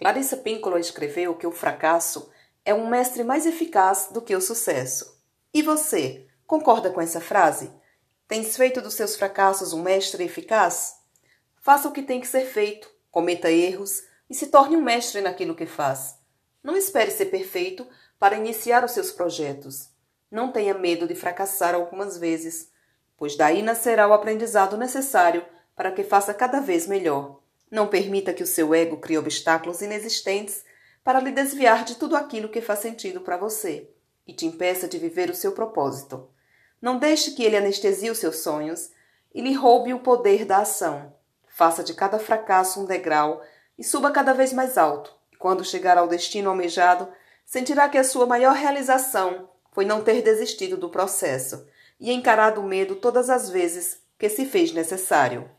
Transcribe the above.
Clarissa Pinkola escreveu que o fracasso é um mestre mais eficaz do que o sucesso. E você, concorda com essa frase? Tens feito dos seus fracassos um mestre eficaz? Faça o que tem que ser feito, cometa erros e se torne um mestre naquilo que faz. Não espere ser perfeito para iniciar os seus projetos. Não tenha medo de fracassar algumas vezes, pois daí nascerá o aprendizado necessário para que faça cada vez melhor. Não permita que o seu ego crie obstáculos inexistentes para lhe desviar de tudo aquilo que faz sentido para você e te impeça de viver o seu propósito. Não deixe que ele anestesie os seus sonhos e lhe roube o poder da ação. Faça de cada fracasso um degrau e suba cada vez mais alto. E quando chegar ao destino almejado, sentirá que a sua maior realização foi não ter desistido do processo e encarado o medo todas as vezes que se fez necessário.